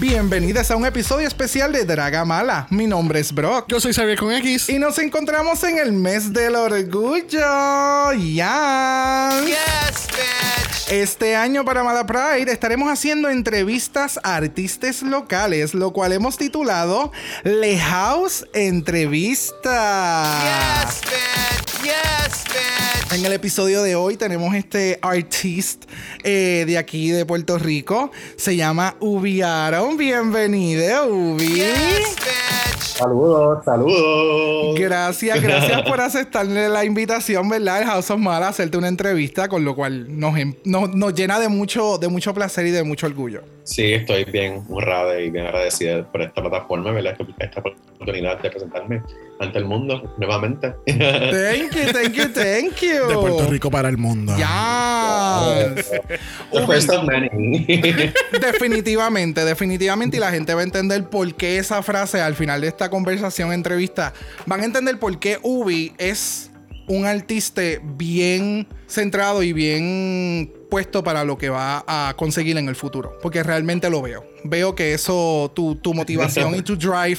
Bienvenidas a un episodio especial de Dragamala. Mi nombre es Brock. Yo soy Xavier con X. Y nos encontramos en el mes del orgullo. ¡Ya! Yes, bitch. Este año para Mala Pride estaremos haciendo entrevistas a artistas locales, lo cual hemos titulado Le House Entrevista. Yes, bitch. Yes. En el episodio de hoy tenemos este artist eh, de aquí de Puerto Rico. Se llama Ubi Aaron. Bienvenido, Ubi. Yes. Saludos, saludos. Gracias, gracias por aceptarle la invitación, ¿verdad? El House of Mala a hacerte una entrevista, con lo cual nos, em- nos, nos llena de mucho, de mucho placer y de mucho orgullo. Sí, estoy bien honrada y bien agradecida por esta plataforma, ¿verdad? Esta- Esta oportunidad de presentarme ante el mundo nuevamente. Thank you, thank you, thank you. De Puerto Rico para el mundo. Yes. The first of many. Definitivamente, definitivamente. Y la gente va a entender por qué esa frase al final de esta conversación, entrevista, van a entender por qué Ubi es un artista bien centrado y bien puesto para lo que va a conseguir en el futuro. Porque realmente lo veo. Veo que eso, tu, tu motivación y tu drive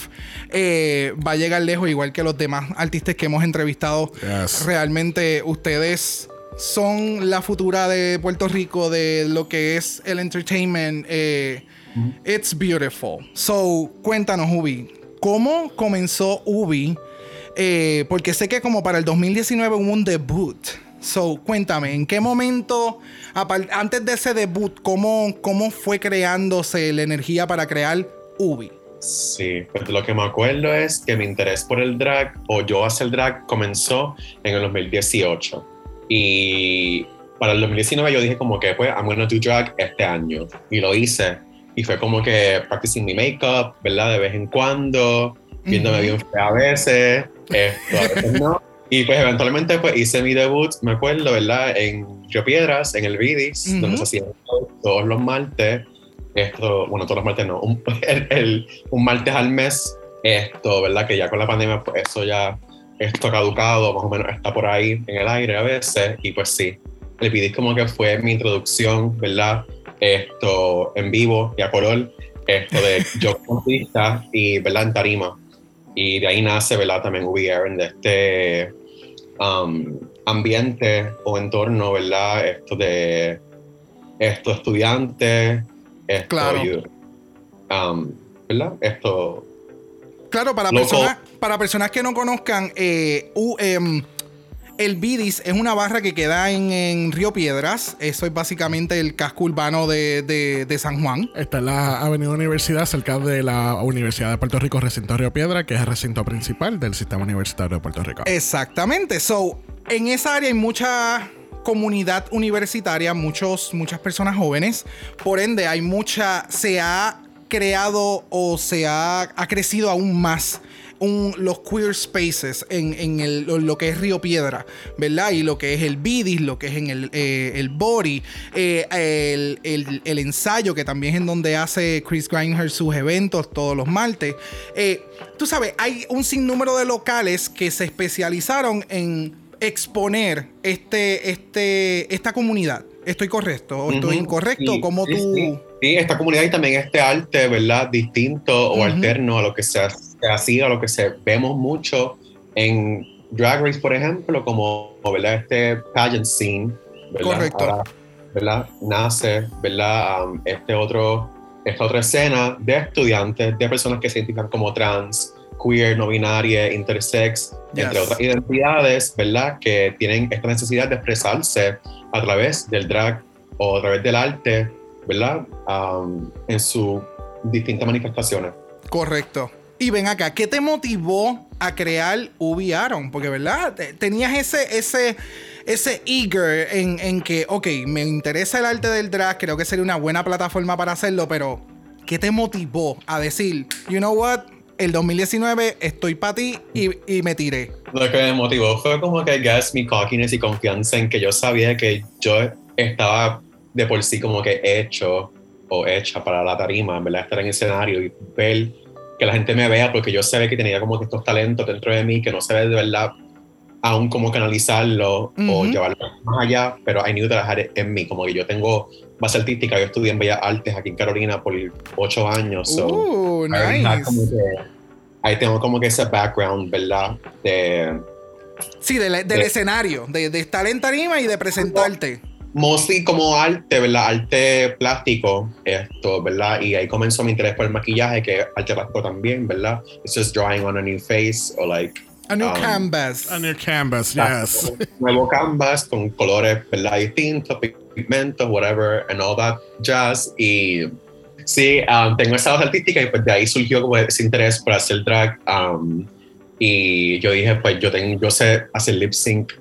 eh, va a llegar lejos, igual que los demás artistas que hemos entrevistado. Yes. Realmente ustedes son la futura de Puerto Rico de lo que es el entertainment. eh, It's beautiful. So, cuéntanos, Ubi, ¿cómo comenzó Ubi? Eh, porque sé que como para el 2019 hubo un debut. So, cuéntame, ¿en qué momento, antes de ese debut, cómo, cómo fue creándose la energía para crear Ubi? Sí, pues lo que me acuerdo es que mi interés por el drag o yo hacer drag comenzó en el 2018. Y para el 2019 yo dije como que pues I'm gonna do drag este año. Y lo hice. Y fue como que practicing mi makeup, ¿verdad? De vez en cuando, viéndome Ujú. bien fea a veces, esto, a veces no. Y pues eventualmente pues hice mi debut, me acuerdo, ¿verdad? En Río Piedras, en el Vidis, Ujú. donde se hacían todos los martes. Esto, bueno, todos los martes no, un, el- el- un martes al mes. Esto, ¿verdad? Que ya con la pandemia, pues eso ya, esto caducado, más o menos está por ahí en el aire a veces. Y pues sí, el Vidis como que fue mi introducción, ¿verdad? Esto en vivo y a color, esto de yo artista y, ¿verdad? En tarima. Y de ahí nace, ¿verdad? También Aaron, de este um, ambiente o entorno, ¿verdad? Esto de estos estudiantes, esto, Claro. um, ¿verdad? Esto, Claro, para Loco. personas, para personas que no conozcan, eh, u- el Bidis es una barra que queda en, en Río Piedras. Eso es básicamente el casco urbano de, de- de San Juan. Está en la Avenida Universidad, cerca de la Universidad de Puerto Rico, recinto Río Piedra, que es el recinto principal del sistema universitario de Puerto Rico. Exactamente. So, en esa área hay mucha comunidad universitaria, muchos, muchas personas jóvenes. Por ende, hay mucha. Se ha creado o se ha, ha crecido aún más. Un- los queer spaces en, en el- lo, que es Río Piedra, ¿verdad? Y lo que es el Bidis, lo que es en el, eh, el Body, eh, el, el- el ensayo, que también es en donde hace Chris Grindher sus eventos todos los martes. Eh, tú sabes, hay un sinnúmero de locales que se especializaron en exponer este, este, esta comunidad. ¿Estoy correcto o estoy incorrecto? sí, ¿Cómo sí, tú...? Sí, Sí, esta comunidad y también este arte, ¿verdad? Distinto o alterno a lo que se, ha- hacía, a lo que se vemos mucho en Drag Race, por ejemplo, como, ¿verdad? Este pageant scene, ¿verdad? Correcto. Ahora, ¿verdad? Nace, ¿verdad? Um, este otro, esta otra escena de estudiantes, de personas que se identifican como trans, queer, no binaria, intersex, Yes. entre otras identidades, ¿verdad? Que tienen esta necesidad de expresarse a través del drag o a través del arte, ¿verdad? Um, en sus distintas manifestaciones. Correcto. Y ven acá, ¿qué te motivó a crear Ubi Aaron? Porque, ¿verdad? Te- Tenías ese, ese, ese eager en, en que, ok, me interesa el arte del drag, creo que sería una buena plataforma para hacerlo, pero ¿qué te motivó a decir, you know what? El 2019 estoy para ti y, y me tiré. Lo que me motivó fue como que, guess, mi cockiness y confianza en que yo sabía que yo estaba de por sí como que hecho o hecha para la tarima, ¿verdad? Estar en el escenario y ver que la gente me vea porque yo sabía que tenía como que estos talentos dentro de mí que no sabía de verdad aún cómo canalizarlo o Ujú. llevarlo más allá, pero I knew that I had it en mí, como que yo tengo base artística. Yo estudié en Bellas Artes aquí en Carolina por ocho años. so, Uh, nice. como que- ahí tengo como que ese background, ¿verdad? De, Sí, del, del de- escenario, de, de estar en tarima y de presentarte. Mostly como arte, ¿verdad? Arte plástico, esto, ¿verdad? Y ahí comenzó mi interés por el maquillaje, que es arte plástico también, ¿verdad? It's just drawing on a new face o like A new Um, canvas. On your canvas, yes. nuevo canvas con colores, ¿verdad? Distintos, pigmentos, whatever, and all that jazz. Y sí, um, tengo esa base artística y pues de ahí surgió como ese interés por hacer drag. um, y yo dije, pues yo, tengo, yo sé hacer lip sync.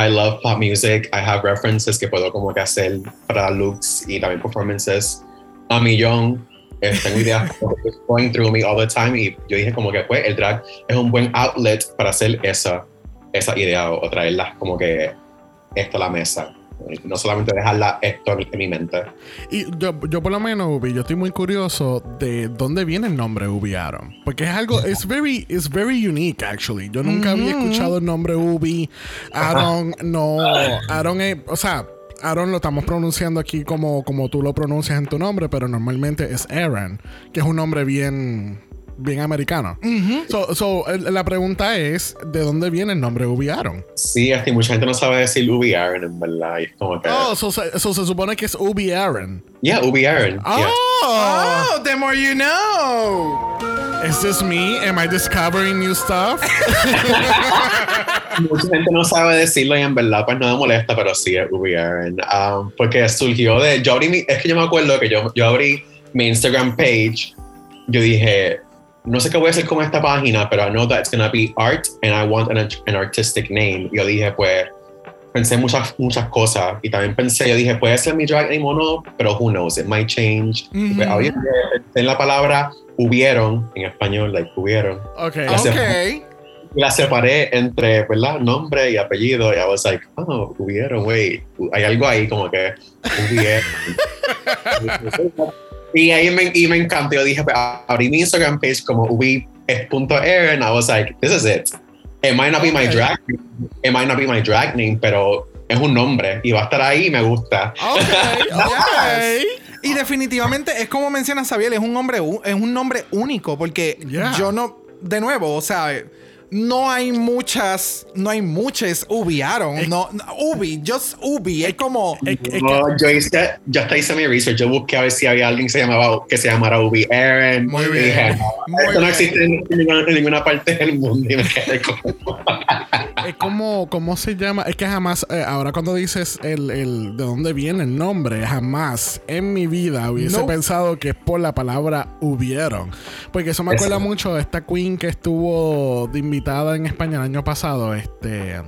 I love pop music. I have references que puedo como que hacer para looks y también performances a millón. Eh, tengo ideas going through me all the time y yo dije como que pues el drag es un buen outlet para hacer esa, esa idea o, o traerlas como que esto a la mesa. No solamente dejarla esto en, mi mente. Y yo, yo por lo menos, Ubi, yo estoy muy curioso de dónde viene el nombre Ubi Aaron. Porque es algo, es very, it's very unique, actually. Yo nunca había escuchado el nombre Ubi. Aaron, no, Aaron es, o sea, Aaron lo estamos pronunciando aquí como, como tú lo pronuncias en tu nombre, pero normalmente es Aaron, que es un nombre bien, bien americano. so, la pregunta es, ¿de dónde viene el nombre Ubi Aaron? Sí, hasta mucha gente no sabe decir Ubi Aaron, en verdad. Es como que. Oh, so, se- so se supone que es Ubi Aaron. Yeah, Ubi Aaron. Oh, yeah. Oh, the more you know. Is this me? Am I discovering new stuff? Mucha gente no sabe decirlo y en verdad pues no me molesta, pero sí es Ubi Aaron. Um, porque surgió de. Yo abrí mi- es que yo me acuerdo que yo, yo abrí mi Instagram page. Yo dije, no sé qué voy a hacer con esta página, pero I know that it's gonna be art and I want an, an artistic name. Yo dije, pues, pensé muchas, muchas cosas y también pensé, yo dije, puede ser mi drag name o no, pero who knows, it might change. Y pues, Ujú. ahorita pensé en la palabra hubieron, en español, like hubieron. Ok. Gracias. Ok. Y la separé entre, ¿verdad? Nombre y apellido. Y I was like, oh, hubieron, wait. Hay algo ahí como que hubieron. y ahí me, y me encantó. Yo dije, pues, abrí mi Instagram page como ubi.aaron. I was like, this is it. It might not be my drag It might not be my drag name, pero es un nombre. Y va a estar ahí y me gusta. Ok, ok. Y definitivamente es como menciona Sabiel, es un nombre, u- es un nombre único porque Yeah. yo no, de nuevo, o sea, no hay muchas, no hay muchas ubiaron, no, no, ubi, just ubi, es como, No, yo hice, yo hasta hice mi research. Yo busqué a ver si había alguien que se llamaba, que se llamara Ubi Aaron. Muy bien. dije, no, Muy esto no bien. existe en ninguna, en ninguna parte del mundo. Y me quedé como, Es como, ¿cómo se llama? Es que jamás, eh, ahora cuando dices el, el de dónde viene el nombre, jamás en mi vida hubiese No. pensado que es por la palabra hubieron. Porque eso me acuerda Eso. mucho de esta queen que estuvo de invitada en España el año pasado. Este.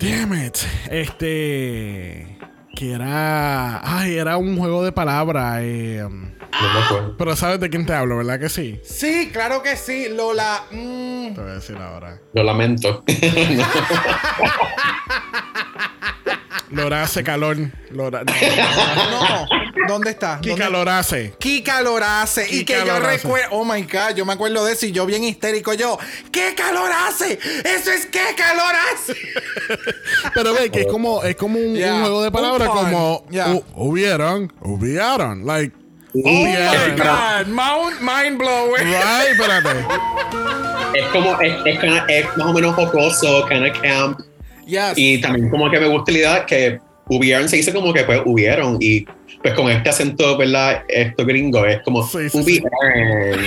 Damn it. Este. Que era. Ay, era un juego de palabras. eh, no me acuerdo. pero sabes de quién te hablo, ¿verdad que sí? sí, claro que sí, Lola, mm, Te voy a decir ahora. Lo lamento. Lorace calor. Lora, no, no, no, ¿dónde está? Kika ¿Dónde- Lorace. Kika Lorace. Y Kika que yo Lorace. recuerdo. Oh my God, yo me acuerdo de eso y yo bien histérico. Yo, ¿qué calor hace? Eso es qué calor hace. Pero ve que es como, es como un, Yeah. un juego de palabras Un pun. como Yeah. hu- hubieron, hubieron. Like, Oh my hubieron. God, Mount mind blowing. Right, espérate. es como, es, es, kinda- es más o menos jocoso, kind of camp. Yes. Y también como que me gusta la idea que hubieron, se dice como que pues hubieron. Y pues con este acento, ¿verdad? Esto gringo es como Sí, sí, sí. hubieron.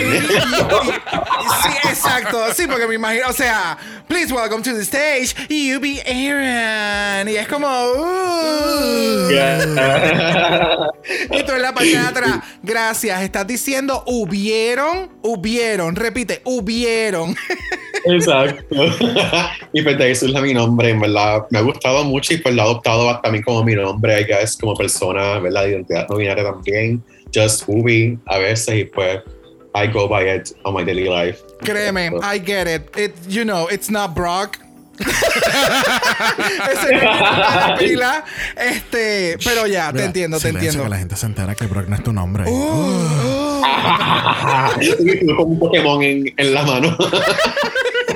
Sí, exacto. Sí, porque me imagino, o sea, please welcome to the stage, you be Aaron. Y es como, uh. Yeah. Y tú en la parte de atrás, gracias. Estás diciendo hubieron, hubieron. Repite, hubieron. Exacto. y pues de ahí surge mi nombre, en verdad. Me ha gustado mucho y pues lo he adoptado también como mi nombre, I guess, como persona, ¿verdad? De identidad no binaria también. Just Ubi a veces y pues I go by it on my daily life. Créeme, I get it. it. You know, it's not Brock. Ese es la pila. Este, pero ya, te Mira, entiendo, te entiendo. Que la gente se entera que Brock no es tu nombre. y tú con un Pokémon en, en la mano.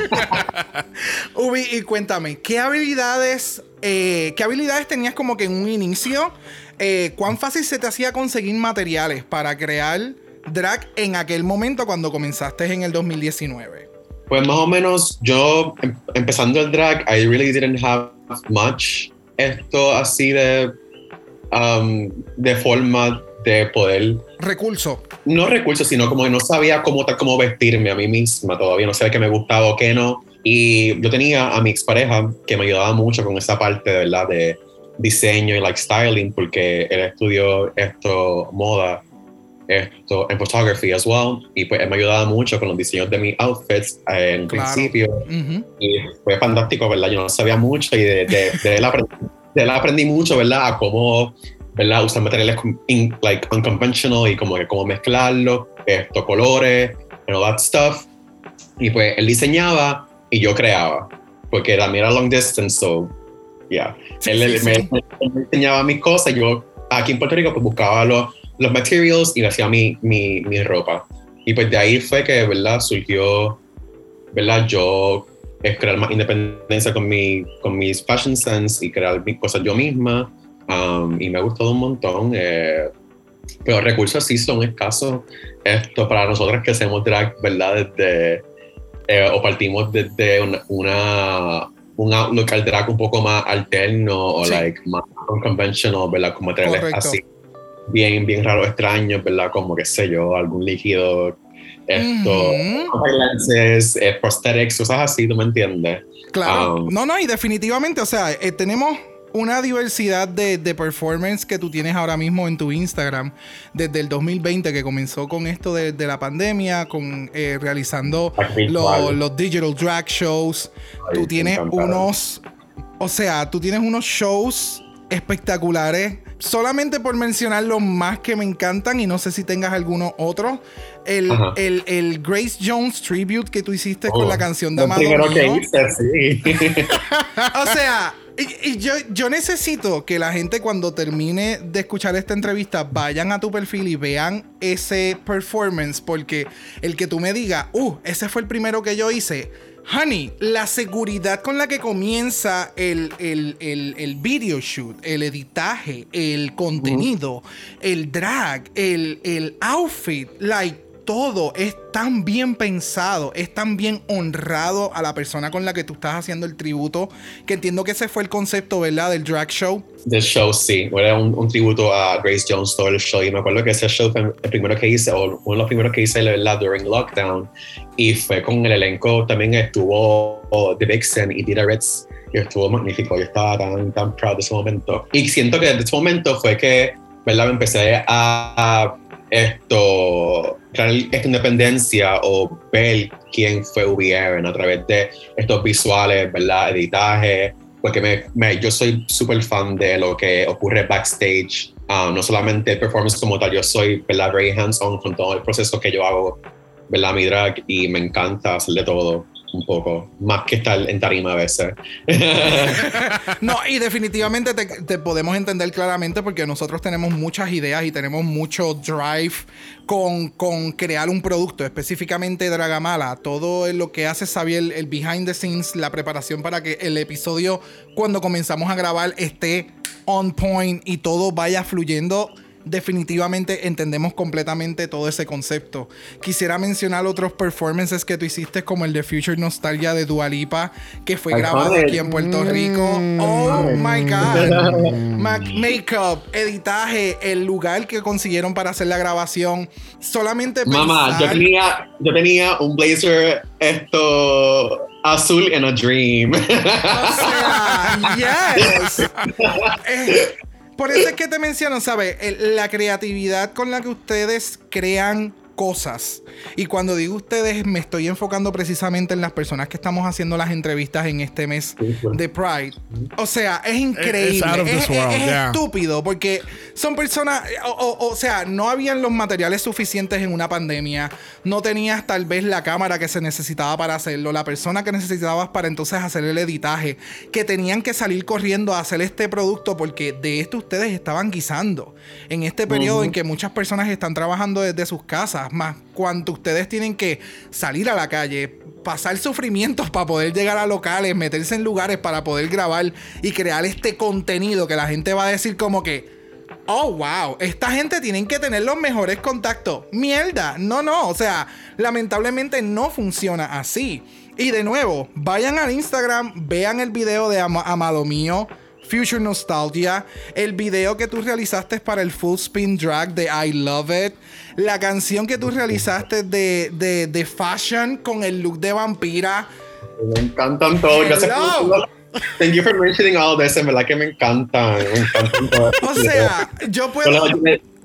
Ubi, y cuéntame, ¿qué habilidades, eh, qué habilidades tenías como que en un inicio eh, ¿cuán fácil se te hacía conseguir materiales para crear drag en aquel momento cuando comenzaste en el 2019? Pues más o menos yo em- empezando el drag, I really didn't have much esto así de um, de forma de poder Recurso. no recursos, sino como que no sabía cómo, cómo vestirme a mí misma todavía, no sabía qué me gustaba o qué no. Y yo tenía a mi expareja que me ayudaba mucho con esa parte, de verdad, de diseño y like styling, porque él estudió esto, moda, esto, en photography as well. Y pues él me ayudaba mucho con los diseños de mis outfits eh, en Claro. principio. Y fue fantástico, ¿verdad? Yo no sabía mucho y de, de, de él, aprendí, de él aprendí mucho, ¿verdad? A cómo, ¿verdad? Usar materiales in- like, unconventional y como que cómo mezclarlos, estos colores, and all that stuff. Y pues él diseñaba y yo creaba, porque también era long distance, so, yeah. Sí, él, sí, me, sí. me enseñaba mis cosas, yo aquí en Puerto Rico pues buscaba los, los materials y le hacía mi, mi, mi ropa. Y pues de ahí fue que, ¿verdad? Surgió, ¿verdad? Yo crear más independencia con, mi, con mis fashion sense y crear mis cosas yo misma. Um, y me ha gustado un montón. eh, pero recursos sí son escasos. Esto para nosotras que hacemos drag, ¿verdad? Desde, eh, o partimos desde una, una- un outlook al drag un poco más alterno o Sí. like más unconventional, ¿verdad? Como materiales Correcto. así bien, bien raros, extraños, ¿verdad? Como qué sé yo, algún líquido, esto, contact lenses, eh, prosthetics, cosas así, ¿tú me entiendes? Claro. Um, no, no, y definitivamente, o sea, eh, tenemos una diversidad de, de performance que tú tienes ahora mismo en tu Instagram desde el 2020 que comenzó con esto de, de la pandemia, con eh, realizando Drag lo- virtual. los digital drag shows. Ay, tú tienes unos, o sea, tú tienes unos shows espectaculares. Solamente por mencionar los más que me encantan y no sé si tengas alguno otro. El, el, el Grace Jones tribute que tú hiciste Oh, con la canción de Amado primero que hice, sí. O sea, y, y yo, yo necesito que la gente cuando termine de escuchar esta entrevista vayan a tu perfil y vean ese performance porque el que tú me digas, uh, ese fue el primero que yo hice. Honey, la seguridad con la que comienza el, el, el, el video shoot, el editaje, el contenido, el drag, el, el outfit, like todo es tan bien pensado, es tan bien honrado a la persona con la que tú estás haciendo el tributo, que entiendo que ese fue el concepto, ¿verdad? Del drag show. Del show, sí. Era un, un tributo a Grace Jones todo el show. Y me acuerdo que ese show fue el primero que hice, o uno de los primeros que hice, la verdad, during lockdown. Y fue con el elenco, también estuvo oh, The Vixen y Dita Ritz. Y estuvo magnífico. Yo estaba tan, tan proud de ese momento. Y siento que de ese momento fue que, ¿verdad? Me empecé a, a esto, esta independencia o ver quién fue Aaron a través de estos visuales, ¿verdad? Editaje, porque me, me- yo soy súper fan de lo que ocurre backstage, ah, no solamente el performance como tal, yo soy, ¿verdad? Very hands-on con todo el proceso que yo hago, ¿verdad? Mi drag y me encanta hacer de todo un poco, más que estar en tarima a veces. No, y definitivamente te, podemos entender claramente porque nosotros tenemos muchas ideas y tenemos mucho drive con, con crear un producto, específicamente Dragamala. Todo lo que hace Xavier, el behind the scenes, la preparación para que el episodio, cuando comenzamos a grabar, esté on point y todo vaya fluyendo. Definitivamente entendemos completamente todo ese concepto. Quisiera mencionar otros performances que tú hiciste, como el de Future Nostalgia de Dualipa, que fue grabado joder. aquí en Puerto Rico. Oh my God. Ma- Makeup, editaje, el lugar que consiguieron para hacer la grabación. Solamente Mamá, yo tenía, yo tenía un blazer esto azul en a dream. O sea, yes. Por eso es que te menciono, ¿sabes? La creatividad con la que ustedes crean cosas. Y cuando digo ustedes, me estoy enfocando precisamente en las personas que estamos haciendo las entrevistas en este mes de Pride. O sea, es increíble. Es, yeah. estúpido porque son personas, o, o- o sea, no habían los materiales suficientes en una pandemia. No tenías tal vez la cámara que se necesitaba para hacerlo, la persona que necesitabas para entonces hacer el editaje, que tenían que salir corriendo a hacer este producto porque de esto ustedes estaban guisando. En este periodo en que muchas personas están trabajando desde sus casas, más cuanto ustedes tienen que salir a la calle, pasar sufrimientos para poder llegar a locales, meterse en lugares para poder grabar y crear este contenido que la gente va a decir como que, oh, wow, esta gente tienen que tener los mejores contactos. Mierda, no, no, o sea, lamentablemente no funciona así. Y de nuevo, vayan al Instagram, vean el video de Ama- Amado Mío. Future Nostalgia, el video que tú realizaste para el Full Spin Drag de I Love It, la canción que tú realizaste de, de, de Fashion con el look de vampira. Me encantan todos. Gracias por Hello. Thank you for mentioning all this. En verdad que me encantan. Me encantan. O sea, Yo, puedo...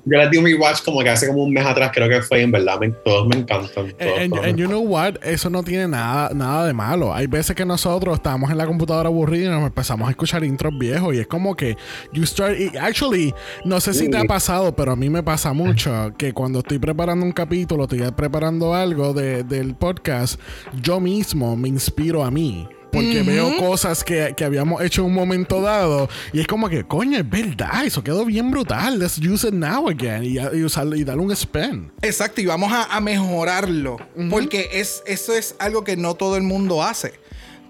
yo le- yo les di un rewatch como que hace como un mes atrás, creo que fue. En verdad, me- todos me encantan. And me you know what? Eso no tiene nada, nada de malo. Hay veces que nosotros estamos en la computadora aburridos y nos empezamos a escuchar intros viejos y es como que you start. y Actually, no sé si te ha pasado, pero a mí me pasa mucho que cuando estoy preparando un capítulo, estoy preparando algo de- del podcast, yo mismo me inspiro a mí. Porque veo cosas que, que habíamos hecho en un momento dado y es como que, coño, es verdad, eso quedó bien brutal. Let's use it now again y, y usarlo y darle un spin. Exacto, y vamos a, a mejorarlo. Porque es, eso es algo que no todo el mundo hace.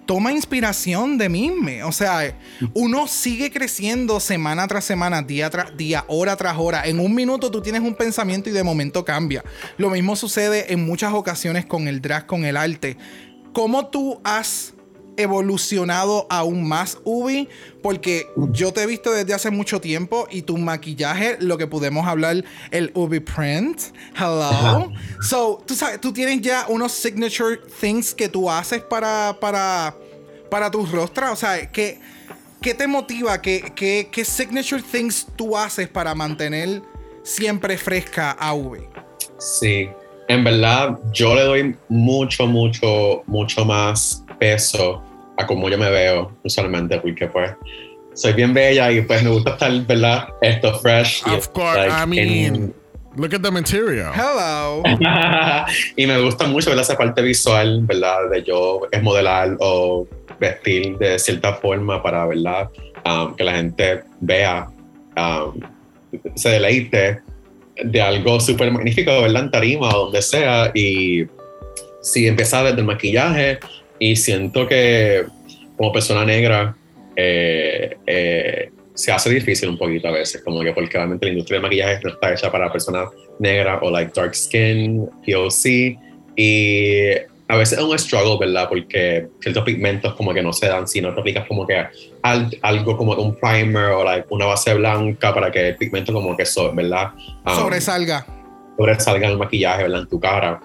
Toma inspiración de misme. O sea, uno sigue creciendo semana tras semana, día tras día, hora tras hora. En un minuto tú tienes un pensamiento y de momento cambia. Lo mismo sucede en muchas ocasiones con el drag, con el arte. ¿Cómo tú has evolucionado aún más, Ubi? Porque yo te he visto desde hace mucho tiempo y tu maquillaje, lo que podemos hablar, el Ubi print. Hello. Ajá. So, tú sabes, tú tienes ya unos signature things que tú haces para, para, para tu rostro. O sea, ¿qué, qué te motiva? ¿Qué, qué, qué signature things tú haces para mantener siempre fresca a Ubi? Sí, en verdad yo le doy mucho, mucho, mucho más peso a cómo yo me veo usualmente, porque pues soy bien bella y pues me gusta estar, ¿verdad? Esto fresh. y, Of course, like, I mean, look at the material. Hello. y me gusta mucho, ¿verdad? Esa parte visual, ¿verdad? De yo es modelar o vestir de cierta forma para, ¿verdad? Um, que la gente vea, um, se deleite de algo súper magnífico, ¿verdad? En tarima o donde sea. Y sí, empieza desde el maquillaje y siento que como persona negra eh, eh, se hace difícil un poquito a veces, como que porque obviamente la industria del maquillaje no está hecha para personas negras o like dark skin, POC. Y a veces es un struggle, ¿verdad? Porque ciertos pigmentos como que no se dan si no te aplicas como que al- algo como un primer o like una base blanca para que el pigmento como que, so, ¿verdad? Um, Sobresalga. sobresalga el maquillaje, ¿verdad? En tu cara.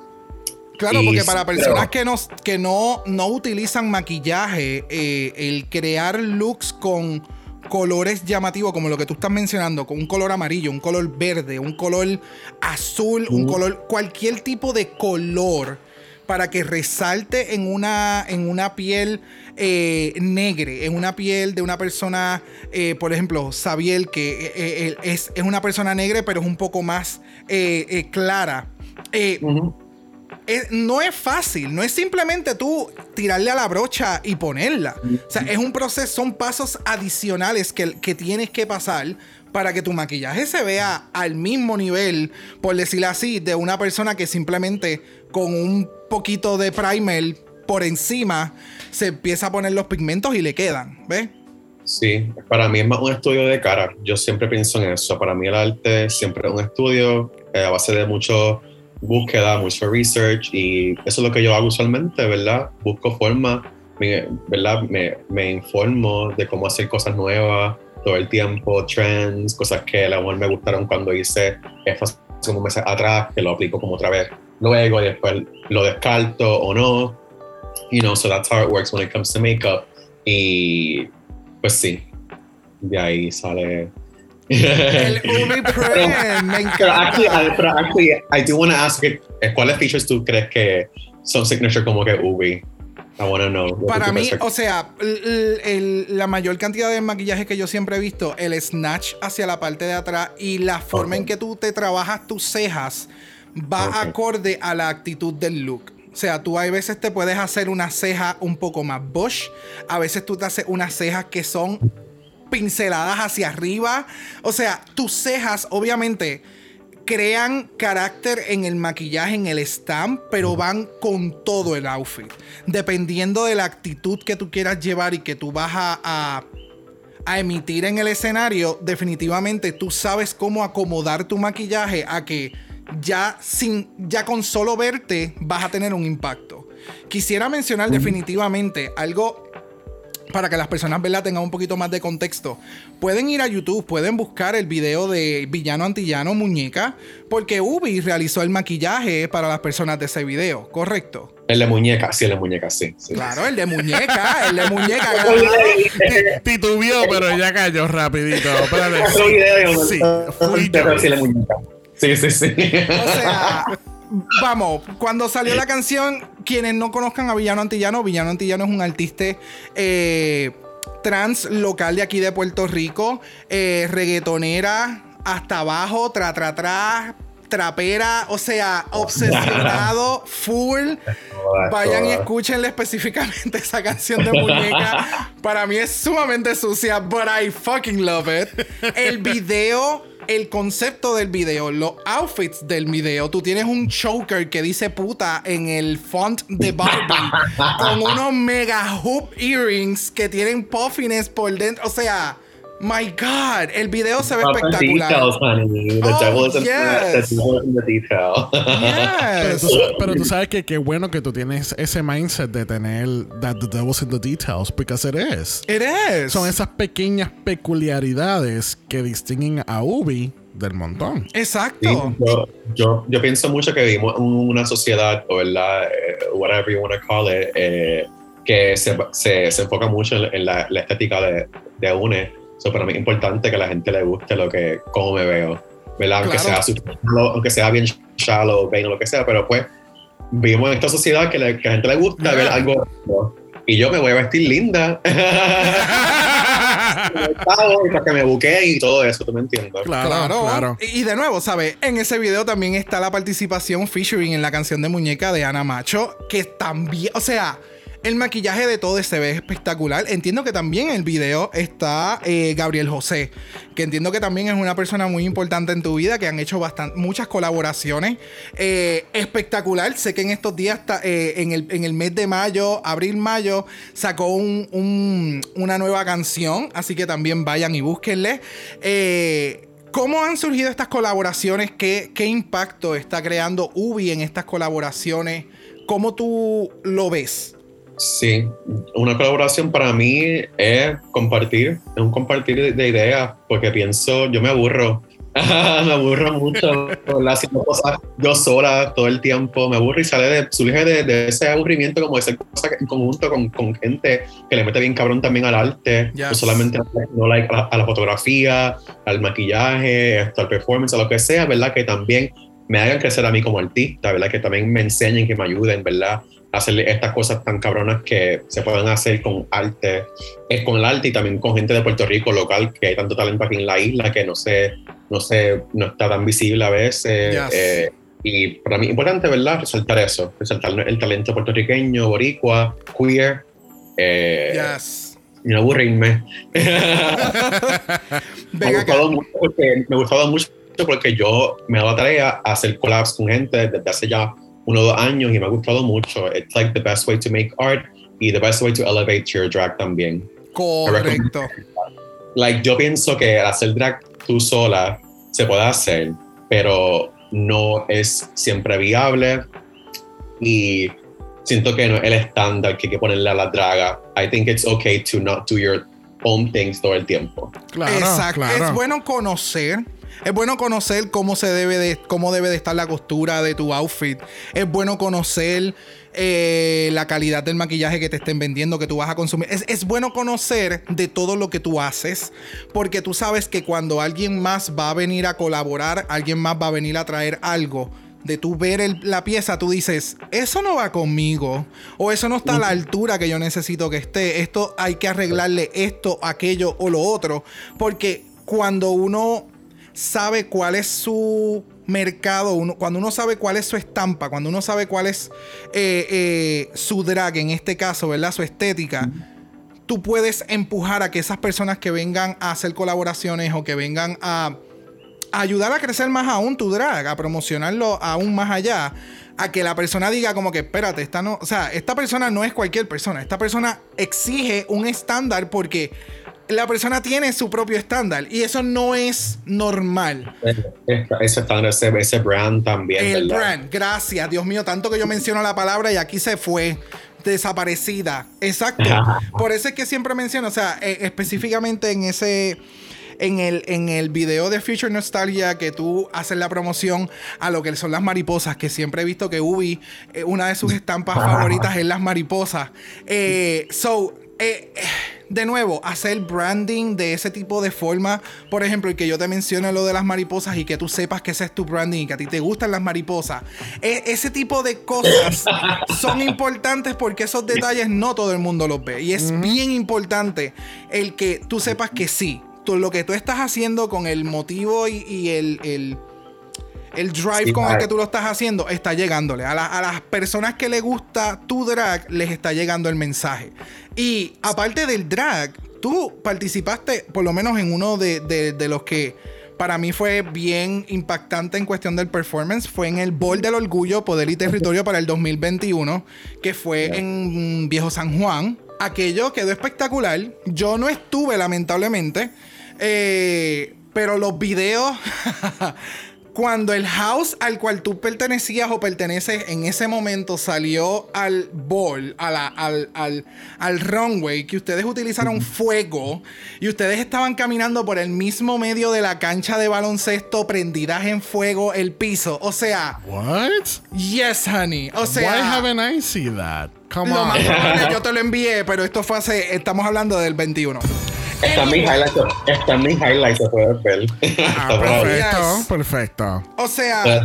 Claro, Y porque para personas pero- que, no, que no, no utilizan maquillaje, eh, el crear looks con colores llamativos, como lo que tú estás mencionando, con un color amarillo, un color verde, un color azul, un color, cualquier tipo de color para que resalte en una, en una piel eh, negre, en una piel de una persona, eh, por ejemplo, Sabiel, que eh, es, es una persona negra, pero es un poco más clara. No es fácil, no es simplemente tú tirarle a la brocha y ponerla. O sea, es un proceso, son pasos adicionales que, que tienes que pasar para que tu maquillaje se vea al mismo nivel, por decirlo así, de una persona que simplemente con un poquito de primer por encima se empieza a poner los pigmentos y le quedan, ¿ves? Sí, para mí es más un estudio de cara. Yo siempre pienso en eso. Para mí el arte siempre es un estudio eh, a base de mucho búsqueda, mucho research y eso es lo que yo hago usualmente, ¿verdad? Busco formas, ¿verdad? Me, me informo de cómo hacer cosas nuevas todo el tiempo, trends, cosas que a lo mejor me gustaron cuando hice esto hace unos meses atrás, que lo aplico como otra vez luego y después lo descarto o no. You know, so that's how it works when it comes to makeup. Y pues sí, de ahí sale. El Ubi Print, me Pero actually, pero actually, I do want to ask, eh, ¿cuáles features tú crees que son signature como que Ubi? I want to know. Para mí, o sea, el- el- la mayor cantidad de maquillaje que yo siempre he visto, el snatch hacia la parte de atrás y la forma en que tú te trabajas tus cejas va acorde a la actitud del look. O sea, tú hay veces te puedes hacer una ceja un poco más bush, a veces tú te haces unas cejas que son pinceladas hacia arriba. O sea, tus cejas, obviamente, crean carácter en el maquillaje, en el stamp, pero van con todo el outfit. Dependiendo de la actitud que tú quieras llevar y que tú vas a, a, a emitir en el escenario, definitivamente tú sabes cómo acomodar tu maquillaje a que ya sin ya con solo verte vas a tener un impacto. Quisiera mencionar definitivamente algo para que las personas ¿verdad? tengan un poquito más de contexto. Pueden ir a YouTube, pueden buscar el video de Villano Antillano Muñeca, porque Ubi realizó el maquillaje para las personas de ese video, ¿correcto? El de muñeca, sí, el de muñeca, sí. sí. Claro, el de muñeca, el de muñeca. Titubió, pero ya cayó rapidito. Espérate. Sí, fui yo. sí, el de muñeca. Sí, sí, sí. O sea, vamos, cuando salió la canción, quienes no conozcan a Villano Antillano, Villano Antillano es un artista eh, trans local de aquí de Puerto Rico, eh, reggaetonera, hasta abajo, tra, tra, tra, trapera, o sea, obsesionado, full. Vayan y escúchenle específicamente esa canción de muñeca. Para mí es sumamente sucia, but I fucking love it. El video, el concepto del video, los outfits del video. Tú tienes un choker que dice puta en el font de Barbie con unos mega hoop earrings que tienen puffiness por dentro. O sea, my God, el video se ve the espectacular. details, honey. The Oh, devil is in yes. the, the devil is in the detail. Pero Yes. tú, sa- pero tú sabes que qué bueno que tú tienes ese mindset de tener that the devil's in the details, because it is. It is. Son esas pequeñas peculiaridades que distinguen a Ubi del montón. Sí, Exacto. yo, yo, yo pienso mucho que vivimos en una sociedad, o verdad, eh, whatever you want to call it, eh, que se, se, se enfoca mucho en, en la, la estética de, de UNE. So, para mí es importante que a la gente le guste lo que, cómo me veo, ¿verdad? Aunque, Claro. sea, aunque sea bien shallow, vain o lo que sea, pero pues vivimos en esta sociedad que, le- que a la gente le gusta ver algo. Y yo me voy a vestir linda. y para que me buque y todo eso, ¿tú me entiendes? Claro, Claro, claro. Y y de nuevo, ¿sabes? En ese video también está la participación featuring en la canción de muñeca de Ana Macho, que también, o sea, el maquillaje de todo se ve espectacular. Entiendo que también en el video está eh, Gabriel José, que entiendo que también es una persona muy importante en tu vida, que han hecho muchas colaboraciones. Eh, espectacular. Sé que en estos días, eh, en, el, en el mes de mayo, abril-mayo, sacó un- un- una nueva canción, así que también vayan y búsquenle. Eh, ¿Cómo han surgido estas colaboraciones? ¿Qué, ¿Qué impacto está creando Ubi en estas colaboraciones? ¿Cómo tú lo ves? Sí, una colaboración para mí es compartir, es un compartir de, de ideas, porque pienso, yo me aburro, me aburro mucho haciendo cosas yo sola todo el tiempo, me aburro y sale de, surge de, de ese aburrimiento como de hacer cosas en conjunto con, con gente que le mete bien cabrón también al arte, Yes. no solamente no like, a, la, a la fotografía, al maquillaje, esto, al performance, a lo que sea, ¿verdad? Que también me hagan crecer a mí como artista, ¿verdad? Que también me enseñen, que me ayuden, ¿verdad? Hacer estas cosas tan cabronas que se pueden hacer con arte, es con el arte y también con gente de Puerto Rico local, que hay tanto talento aquí en la isla que no sé, no sé, no está tan visible a veces. Yes. eh, y para mí es importante, ¿verdad? Resaltar eso, resaltar el talento puertorriqueño, boricua, queer, eh, Yes. y no aburrirme. me, ha gustado mucho porque, me ha gustado mucho porque yo me he dado la tarea a hacer collabs con gente desde hace ya uno o dos años y me ha gustado mucho. It's like the best way to make art y the best way to elevate your drag también. Correcto. Like, yo pienso que hacer drag tú sola se puede hacer, pero no es siempre viable y siento que no es el estándar que hay que ponerle a la draga. I think it's okay to not do your own things todo el tiempo. Claro, Exacto. claro. Es bueno conocer. Es bueno conocer cómo se debe de, cómo debe de estar la costura de tu outfit. Es bueno conocer eh, la calidad del maquillaje que te estén vendiendo, que tú vas a consumir. Es, es bueno conocer de todo lo que tú haces, porque tú sabes que cuando alguien más va a venir a colaborar, alguien más va a venir a traer algo. De tú ver el- la pieza, tú dices, eso no va conmigo. O eso no está a la altura que yo necesito que esté. Esto hay que arreglarle esto, aquello o lo otro. Porque cuando uno sabe cuál es su mercado, uno- cuando uno sabe cuál es su estampa, cuando uno sabe cuál es eh, eh, su drag, en este caso, ¿verdad? Su estética, tú puedes empujar a que esas personas que vengan a hacer colaboraciones o que vengan a, a ayudar a crecer más aún tu drag, a promocionarlo aún más allá, a que la persona diga como que, espérate, esta no, o sea, esta persona no es cualquier persona, esta persona exige un estándar porque la persona tiene su propio estándar y eso no es normal. Ese estándar, ese, ese brand también. El ¿verdad? brand, gracias, Dios mío, tanto que yo menciono la palabra y aquí se fue desaparecida. Exacto. Por eso es que siempre menciono, o sea, eh, específicamente en ese en el, en el video de Future Nostalgia que tú haces la promoción a lo que son las mariposas, que siempre he visto que Ubi, eh, una de sus estampas favoritas es las mariposas. Eh, so, eh, de nuevo, hacer branding de ese tipo de forma, por ejemplo, y que yo te mencione lo de las mariposas y que tú sepas que ese es tu branding y que a ti te gustan las mariposas, E- ese tipo de cosas son importantes porque esos detalles no todo el mundo los ve. Y es bien importante el que tú sepas que sí, tú, lo que tú estás haciendo con el motivo y, y el- el el drive Sí, con el claro. que tú lo estás haciendo está llegándole. A, la- a las personas que les gusta tu drag, les está llegando el mensaje. Y aparte del drag, tú participaste por lo menos en uno de, de- de los que para mí fue bien impactante en cuestión del performance. Fue en el Bol del Orgullo, Poder y Territorio para el 2021, que fue en Viejo San Juan. Aquello quedó espectacular. Yo no estuve, lamentablemente. Eh, pero los videos. Cuando el house al cual tú pertenecías o perteneces en ese momento salió al ball, a la- al, al, al runway, que ustedes utilizaron fuego y ustedes estaban caminando por el mismo medio de la cancha de baloncesto, prendidas en fuego el piso. O sea, What? yes, honey. O sea, Why haven't I seen that? Come lo on. más probable, yo te lo envié, pero esto fue hace, estamos hablando del 21. Está en mis highlights, está en mis highlights, se puede ver. Ah, perfecto, Yes. perfecto. O sea,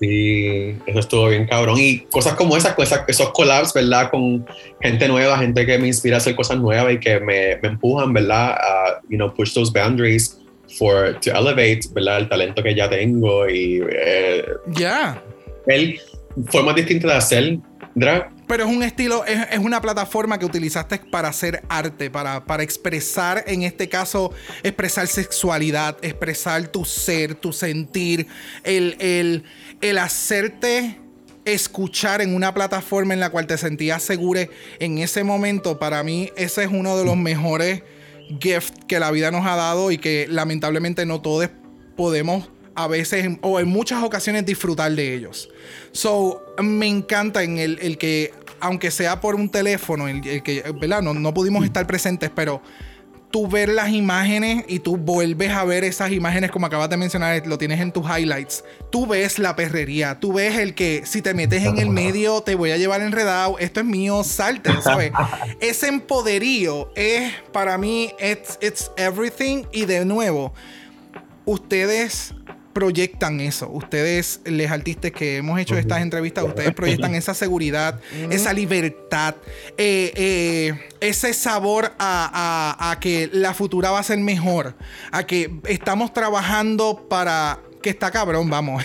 Sí, eso estuvo bien cabrón. Y cosas como esas, cosas, esos collabs, ¿verdad? Con gente nueva, gente que me inspira a hacer cosas nuevas y que me, me empujan, ¿verdad? A, you know, push those boundaries for, to elevate, ¿verdad? El talento que ya tengo y eh, ya. ver formas distintas de hacer drag. Pero es un estilo, es, una plataforma que utilizaste para hacer arte, para, para expresar, en este caso, expresar sexualidad, expresar tu ser, tu sentir, el, el, el hacerte escuchar en una plataforma en la cual te sentías segura en ese momento, para mí ese es uno de los mejores gifts que la vida nos ha dado y que lamentablemente no todos podemos a veces o en muchas ocasiones disfrutar de ellos. So, me encanta en el, el que, aunque sea por un teléfono, el, el que, ¿verdad? No, no pudimos estar presentes, pero tú ver las imágenes y tú vuelves a ver esas imágenes como acabas de mencionar, lo tienes en tus highlights. Tú ves la perrería, tú ves el que si te metes en el medio te voy a llevar enredado, esto es mío, salte, ¿sabes? Ese empoderío es para mí, it's, it's everything y de nuevo, ustedes proyectan eso. Ustedes, les artistas que hemos hecho estas entrevistas, ustedes proyectan esa seguridad, esa libertad, eh, eh, ese sabor a, a- a que la futura va a ser mejor, a que estamos trabajando para... Que está cabrón, vamos.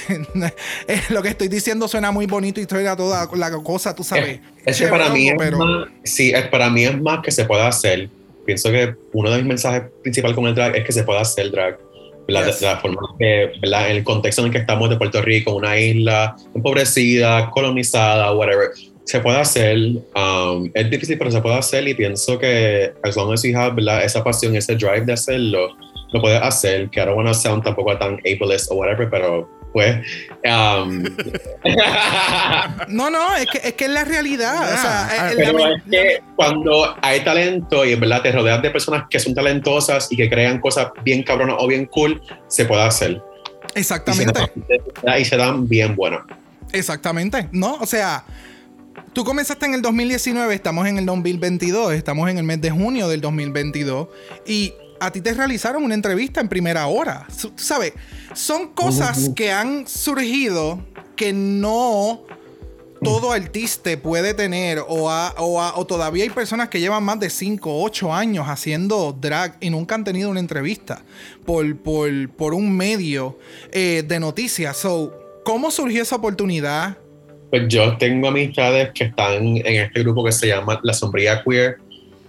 Lo que estoy diciendo suena muy bonito y suena toda la cosa, tú sabes. Es que para mí es pero- más, sí, es, para mí es más que se pueda hacer. Pienso que uno de mis mensajes principales con el drag es que se pueda hacer drag. De- Yes. La forma que, ¿verdad? En el contexto en el que estamos de Puerto Rico, una isla empobrecida, colonizada, whatever, se puede hacer. um, es difícil, pero se puede hacer y pienso que as long as you have ¿verdad? esa pasión, ese drive de hacerlo, lo puedes hacer. Que I don't want to sound tampoco tan ableist o whatever, pero pues... um, No, no, es que es, que es la realidad. O sea, Yeah. eh, Pero la- es que cuando hay talento y en verdad te rodeas de personas que son talentosas y que crean cosas bien cabronas o bien cool, se puede hacer. Y se, exactamente. dan, y se dan bien buenas. Exactamente, ¿no? O sea, tú comenzaste en el 2019, estamos en el 2022, estamos en el mes de junio del 2022 y a ti te realizaron una entrevista en primera hora. Tú sabes, son cosas que han surgido que no todo artista puede tener o, ha- o, ha- o todavía hay personas que llevan más de 5, 8 años haciendo drag y nunca han tenido una entrevista por, por, por un medio eh, de noticias. So, ¿cómo surgió esa oportunidad? Pues yo tengo amistades que están en este grupo que se llama La Sombría Queer.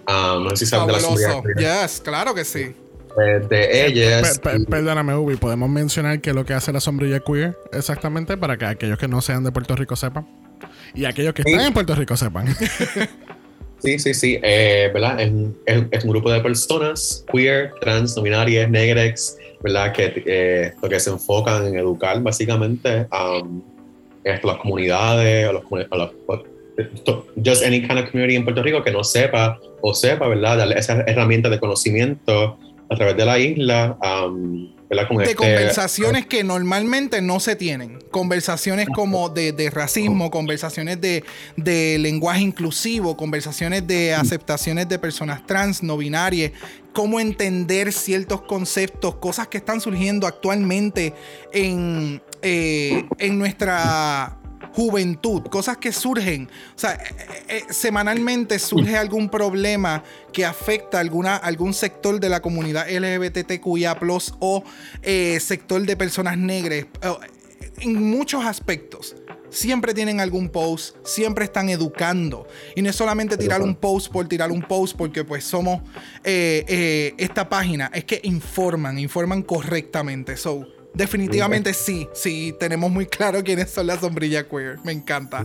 Um, no sé si saben de La Fabuloso. Queer. Yes, claro que sí. Pues de ellas. Pe- pe- perdóname, Ubi, ¿podemos mencionar qué es lo que hace la sombrilla queer exactamente para que aquellos que no sean de Puerto Rico sepan? Y aquellos que Sí. están en Puerto Rico sepan. Sí, sí, sí, eh, ¿verdad? Es, un- es- es un grupo de personas queer, trans, no binarias, negrex, ¿verdad? Que, eh, lo que se enfocan en educar básicamente um, esto, las comunidades, o los, o los- just any kind of community en Puerto Rico que no sepa o sepa, ¿verdad? Darle esa herramienta de conocimiento a través de la isla, um, ¿verdad? Con de este- conversaciones que normalmente no se tienen. Conversaciones como de, de racismo, conversaciones de, de lenguaje inclusivo, conversaciones de aceptaciones de personas trans, no binarias, cómo entender ciertos conceptos, cosas que están surgiendo actualmente en, eh, en nuestra juventud, cosas que surgen, o sea, eh, eh, semanalmente surge algún problema que afecta alguna, algún sector de la comunidad LGBTQIA o eh, sector de personas negras, en muchos aspectos. Siempre tienen algún post, siempre están educando. Y no es solamente tirar un post por tirar un post, porque pues somos esta página, es que informan, informan correctamente. So, definitivamente sí, sí, tenemos muy claro quiénes son las sombrillas queer. Me encanta.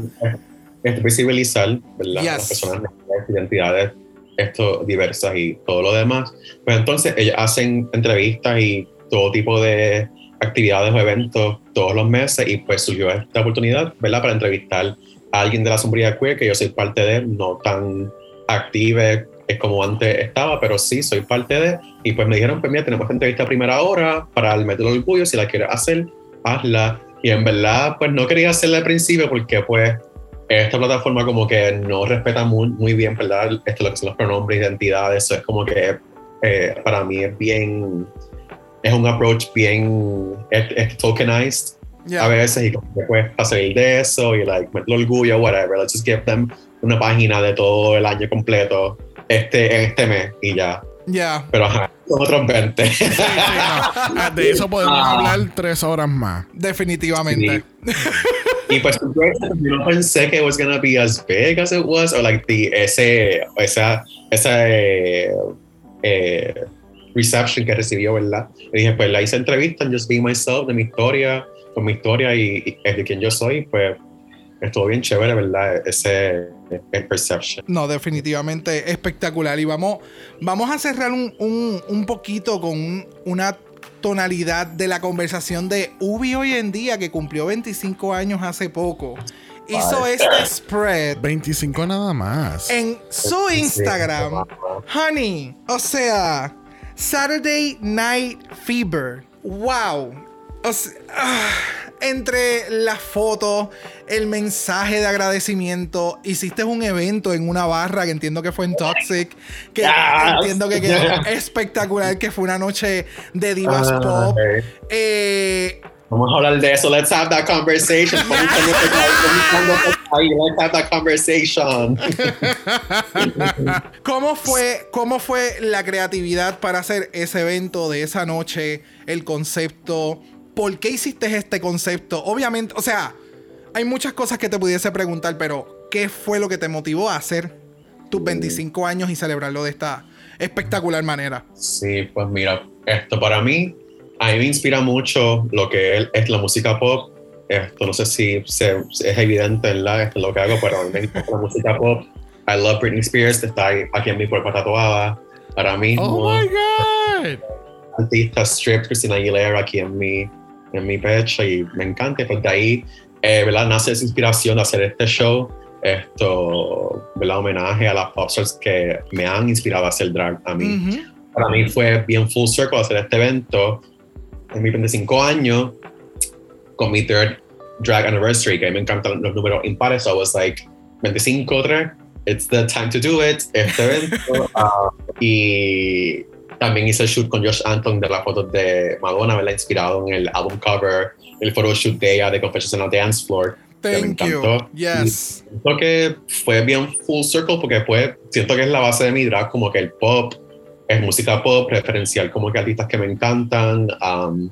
este, visibilizar ¿verdad? Yes. las personas negras, identidades esto, diversas y todo lo demás. Pues entonces ellos hacen entrevistas y todo tipo de actividades o eventos todos los meses y pues surgió esta oportunidad, ¿verdad? Para entrevistar a alguien de la sombría queer, que yo soy parte de, no tan activa es como antes estaba, pero sí, soy parte de. Y pues me dijeron, pues mira, tenemos entrevista a primera hora para el método del orgullo, si la quieres hacer, hazla. Y en verdad, pues no quería hacerla al principio porque pues esta plataforma como que no respeta muy, muy bien, ¿verdad? Esto lo que son los pronombres, identidades, eso es como que eh, para mí es bien, es un approach bien, es, es tokenized Ya. a veces y como que pues para salir de eso y like, meter orgullo, whatever, let's just give them una página de todo el año completo este, en este mes y ya. Ya. Pero ajá, otros 20. Sí, sí, no. De eso podemos Ah. hablar tres horas más. Definitivamente. Y pues yo no pensé que it was gonna be as big as it was, o like the, ese, esa, esa eh, eh, reception que recibió, ¿verdad? Y dije, pues la hice entrevista, just be myself, de mi historia, con mi historia y, y de quien yo soy, pues estuvo bien chévere, ¿verdad? Ese perception. No, definitivamente espectacular. Y vamos, vamos a cerrar un, un- un poquito con un- una tonalidad de la conversación de Ubi hoy en día, que cumplió 25 años hace poco. Hizo este spread 25 nada más. en su Instagram. Honey, o sea, Saturday Night Fever. Wow. O sea, ah, entre las fotos, el mensaje de agradecimiento, hiciste un evento en una barra que entiendo que fue en Toxic, que entiendo que quedó espectacular, que fue una noche de divas Ah, pop. ok. Eh, Vamos a hablar de eso. Let's have that conversation. Let's have that conversation. ¿Cómo fue, ¿Cómo fue la creatividad para hacer ese evento de esa noche? El concepto. ¿Por qué hiciste este concepto? Obviamente, o sea, hay muchas cosas que te pudiese preguntar, pero ¿qué fue lo que te motivó a hacer tus 25 años y celebrarlo de esta espectacular manera? Sí, pues mira, esto para mí, a mí me inspira mucho lo que es, la música pop. Esto no sé si se- es evidente, ¿verdad? Esto es lo que hago, pero a mí me encanta la música pop. I love Britney Spears, está aquí en mi cuerpo tatuada. Ahora mismo, Oh my God. artista strip, Christina Aguilera aquí en mi, en mi pecho y me encanta. Y pues de ahí, eh, ¿verdad? Nace esa inspiración de hacer este show. Esto, ¿verdad? Homenaje a las popstars que me han inspirado a hacer drag a mí Ujú. para mí fue bien full circle hacer este evento en mis 25 años con mi third drag anniversary, que a mí me encantan los números impares, so I was like 25, 3, it's the time to do it, este evento. Ah, y también hice el shoot con Josh Anton de las fotos de Madonna, ¿verdad? Inspirado en el album cover, el photoshoot de ella de Confessions on a Dance Floor. que me Thank you. encantó. Yes. Siento que fue bien full circle porque fue, siento que es la base de mi drag, como que el pop, es música pop, referencial como que artistas que me encantan, um,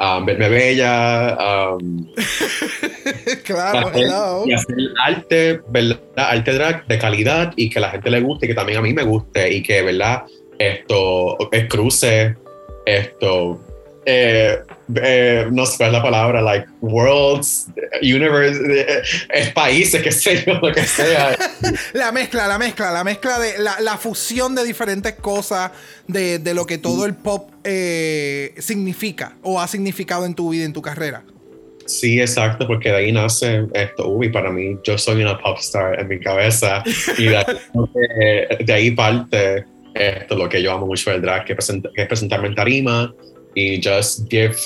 um, verme bella, um, claro, hacer- hello. y hacer arte, ¿verdad? Arte drag de calidad y que la gente le guste y que también a mí me guste y que, ¿verdad? Esto es cruce, esto eh, eh, no sé cuál es la palabra, like worlds, universe, eh, es países, qué sé yo, lo que sea. La mezcla, la mezcla, la mezcla de la, la fusión de diferentes cosas de, de lo que todo el pop eh, significa o ha significado en tu vida, en tu carrera. Sí, exacto, porque de ahí nace esto. Uy, para mí, yo soy una pop star en mi cabeza. Y de ahí, de ahí parte esto, lo que yo amo mucho del drag, que, present- que es presentarme en tarima y just give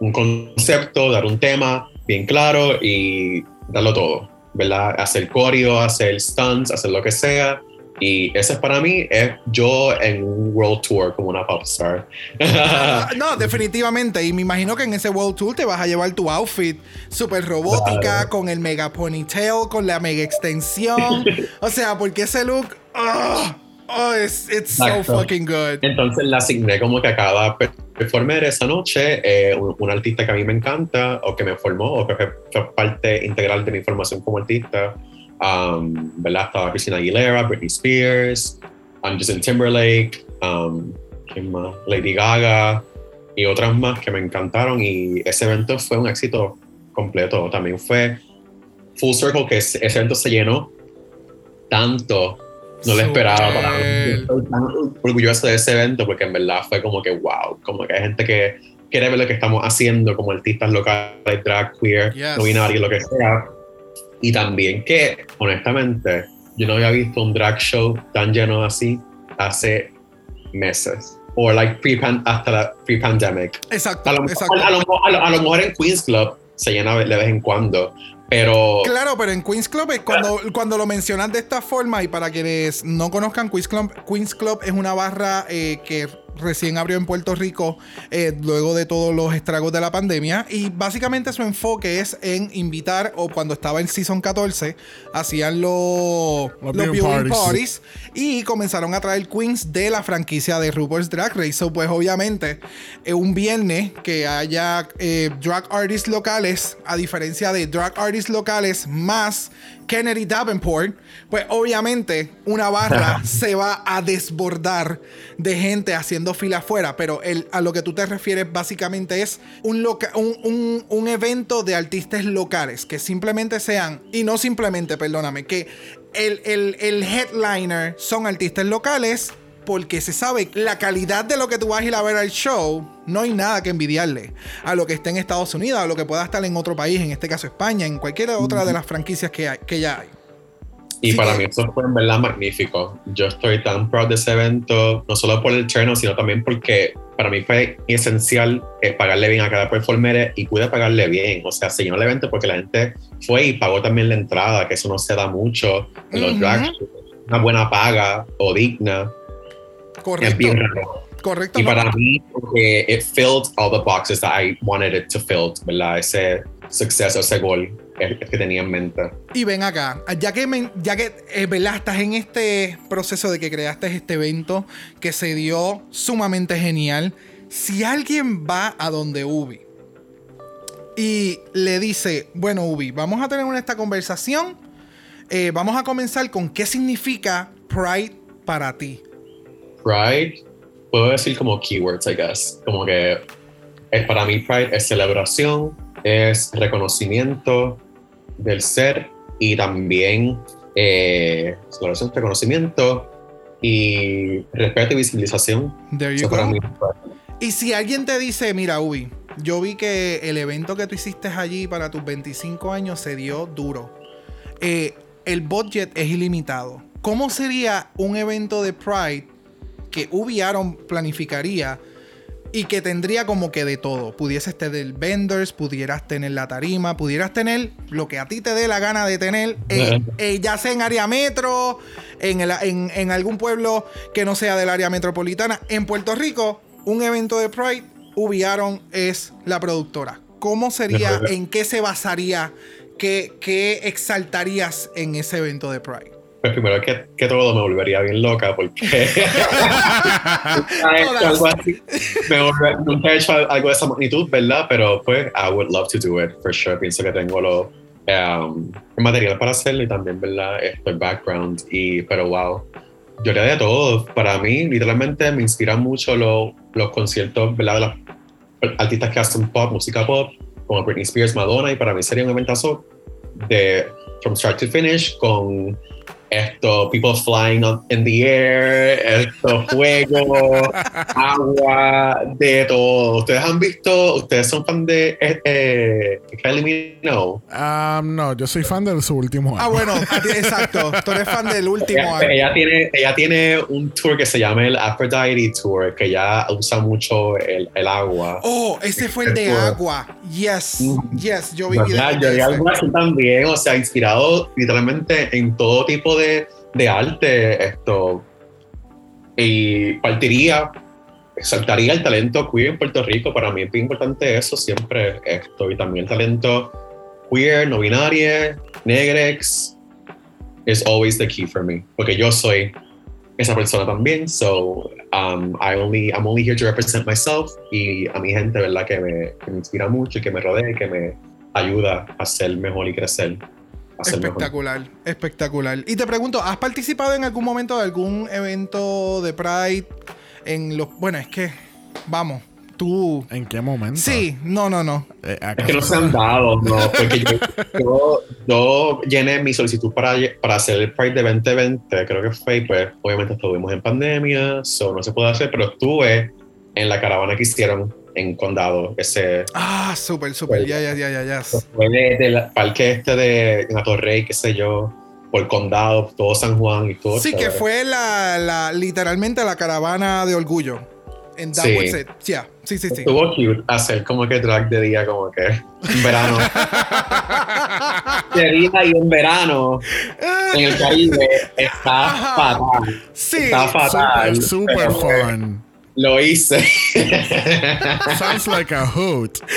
un concepto, dar un tema bien claro y darlo todo, ¿verdad? Hacer coreo, hacer stunts, hacer lo que sea. Y ese es para mí, es yo en un world tour como una pop star. Ah, No, definitivamente. Y me imagino que en ese World Tour te vas a llevar tu outfit súper robótica, Claro. con el mega ponytail, con la mega extensión. o sea, porque ese look. Oh, oh, it's, it's so fucking good. Entonces le asigné como que a cada per- performer esa noche eh, un, un artista que a mí me encanta o que me formó o que fue, parte integral de mi formación como artista. Um, ¿Verdad? Estaba Christina Aguilera, Britney Spears, um, Justin Timberlake, um, ¿quién más? Lady Gaga y otras más que me encantaron y ese evento fue un éxito completo. También fue full circle que ese evento se llenó tanto no lo esperaba para mí. Estoy tan orgulloso de ese evento porque en verdad fue como que wow, como que hay gente que quiere ver lo que estamos haciendo como artistas locales, drag, queer, Yes. no binario, lo que sea. Y también que, honestamente, yo no había visto un drag show tan lleno así hace meses. O like pre hasta la pre-pandemic. Exacto, A lo, exacto. a, lo, a lo- a lo mejor en Queens Club se llena de vez en cuando, pero Claro, pero en Queens Club es cuando, cuando lo mencionas de esta forma y para quienes no conozcan Queens Club, Queens Club es una barra eh, que recién abrió en Puerto Rico eh, luego de todos los estragos de la pandemia y básicamente su enfoque es en invitar o cuando estaba en Season 14 hacían los, Los los viewing parties y comenzaron a traer queens de la franquicia de RuPaul's Drag Race. So, pues obviamente, eh, un viernes que haya eh, drag artists locales, a diferencia de drag artists locales más Kennedy Davenport, pues obviamente una barra se va a desbordar de gente haciendo fila afuera. Pero el, a lo que tú te refieres básicamente es un, loca- un, un- un evento de artistas locales que simplemente sean, y no simplemente, perdóname, que el, el- el headliner son artistas locales porque se sabe la calidad de lo que tú vas a ir a ver al show. No hay nada que envidiarle a lo que esté en Estados Unidos, a lo que pueda estar en otro país, en este caso España, en cualquier otra de las franquicias que, hay- que ya hay. Y Sí para que- mí eso fue en verdad magnífico. Yo estoy tan proud de ese evento, no solo por el turno, sino también porque para mí fue esencial eh, pagarle bien a cada performer y pude pagarle bien. O sea, se llenó el evento porque la gente fue y pagó también la entrada, que eso no se da mucho en los Ujú. drag shows. Una buena paga o digna Correcto. Correcto. Y ¿no? para mí, porque it filled all the boxes that I wanted it to fill, ¿verdad? Ese suceso, ese gol que tenía en mente. Y ven acá, ya que, ya que eh, ¿verdad? estás en este proceso de que creaste este evento que se dio sumamente genial, si alguien va a donde Ubi y le dice, bueno Ubi, vamos a tener una, esta conversación, eh, vamos a comenzar con qué significa Pride para ti. Pride, puedo decir como keywords, I guess. Como que es, para mí Pride es celebración, es reconocimiento del ser y también eh, celebración, reconocimiento y respeto y visibilización. There you go. mí. Y si alguien te dice, mira, Ubi, yo vi que el evento que tú hiciste allí para tus 25 años se dio duro. Eh, el budget es ilimitado. ¿Cómo sería un evento de Pride que Ubi Aaron planificaría y que tendría como que de todo? Pudieses tener vendors, pudieras tener la tarima, pudieras tener lo que a ti te dé la gana de tener, eh, eh, ya sea en área metro, en, el- en- en algún pueblo que no sea del área metropolitana. En Puerto Rico, un evento de Pride, Ubi Aaron es la productora. ¿Cómo sería? ¿En qué se basaría? ¿Qué, qué exaltarías en ese evento de Pride? Pues primero que, que todo me volvería bien loca porque nunca he hecho algo así. Me nunca he hecho algo de esa magnitud, ¿verdad? Pero pues I would love to do it, for sure. Pienso que tengo lo, um, el material para hacerlo y también, ¿verdad? Este background. Y, pero wow, yo haría de todo. Para mí, literalmente, me inspiran mucho lo- los conciertos, ¿verdad? De las artistas que hacen pop, música pop, como Britney Spears, Madonna, y para mí sería un eventazo de from start to finish con esto, people flying up in the air, esto, fuego, agua, de todo. ¿Ustedes han visto, ustedes son fan de eh, eh, Kylie Minogue? Um, no, yo soy fan de su último Ah, álbum. bueno, exacto. Tú eres fan del último Ella, tiene, ella tiene un tour que se llama el Aphrodite Tour, que ya usa mucho el, el agua. Oh, ese fue el de agua. Yes, yes, yo vi Yo vi algo así también, o sea, inspirado literalmente en todo tipo de, de arte, esto. Y partiría, exaltaría el talento queer en Puerto Rico. Para mí es bien importante eso siempre, esto. Y también el talento queer, no binario, negrex, is always the key for me. Porque yo soy esa persona también, so um, I only, I'm only here to represent myself y a mi gente, ¿verdad? Que me, que me inspira mucho y que me rodea y que me ayuda a ser mejor y crecer. Mejor. Espectacular, espectacular. Y te pregunto, ¿has participado en algún momento de algún evento de Pride? En los. Bueno, es que. Vamos, tú. ¿En qué momento? Sí, no, no, no. Eh, Es ¿acaso- que no se han dado, no, porque yo, yo, yo llené mi solicitud para, para hacer el Pride de 2020, creo que fue, y pues obviamente estuvimos en pandemia, so no se puede hacer, pero estuve en la caravana que hicieron en Condado, ese Ah, súper, súper. Ya, ya, ya, ya, ya. fue de- del parque este de Torrey, qué sé yo, por Condado, todo San Juan y todo. Sí, que fue la, la, literalmente la caravana de orgullo. En That Sí. Was It. Yeah, sí, sí, sí. Estuvo cute hacer como que drag de día, como que en verano. de día y en verano en el Caribe está fatal. Sí. Está fatal. Pero, fun. Lo hice. Sounds like a hoot.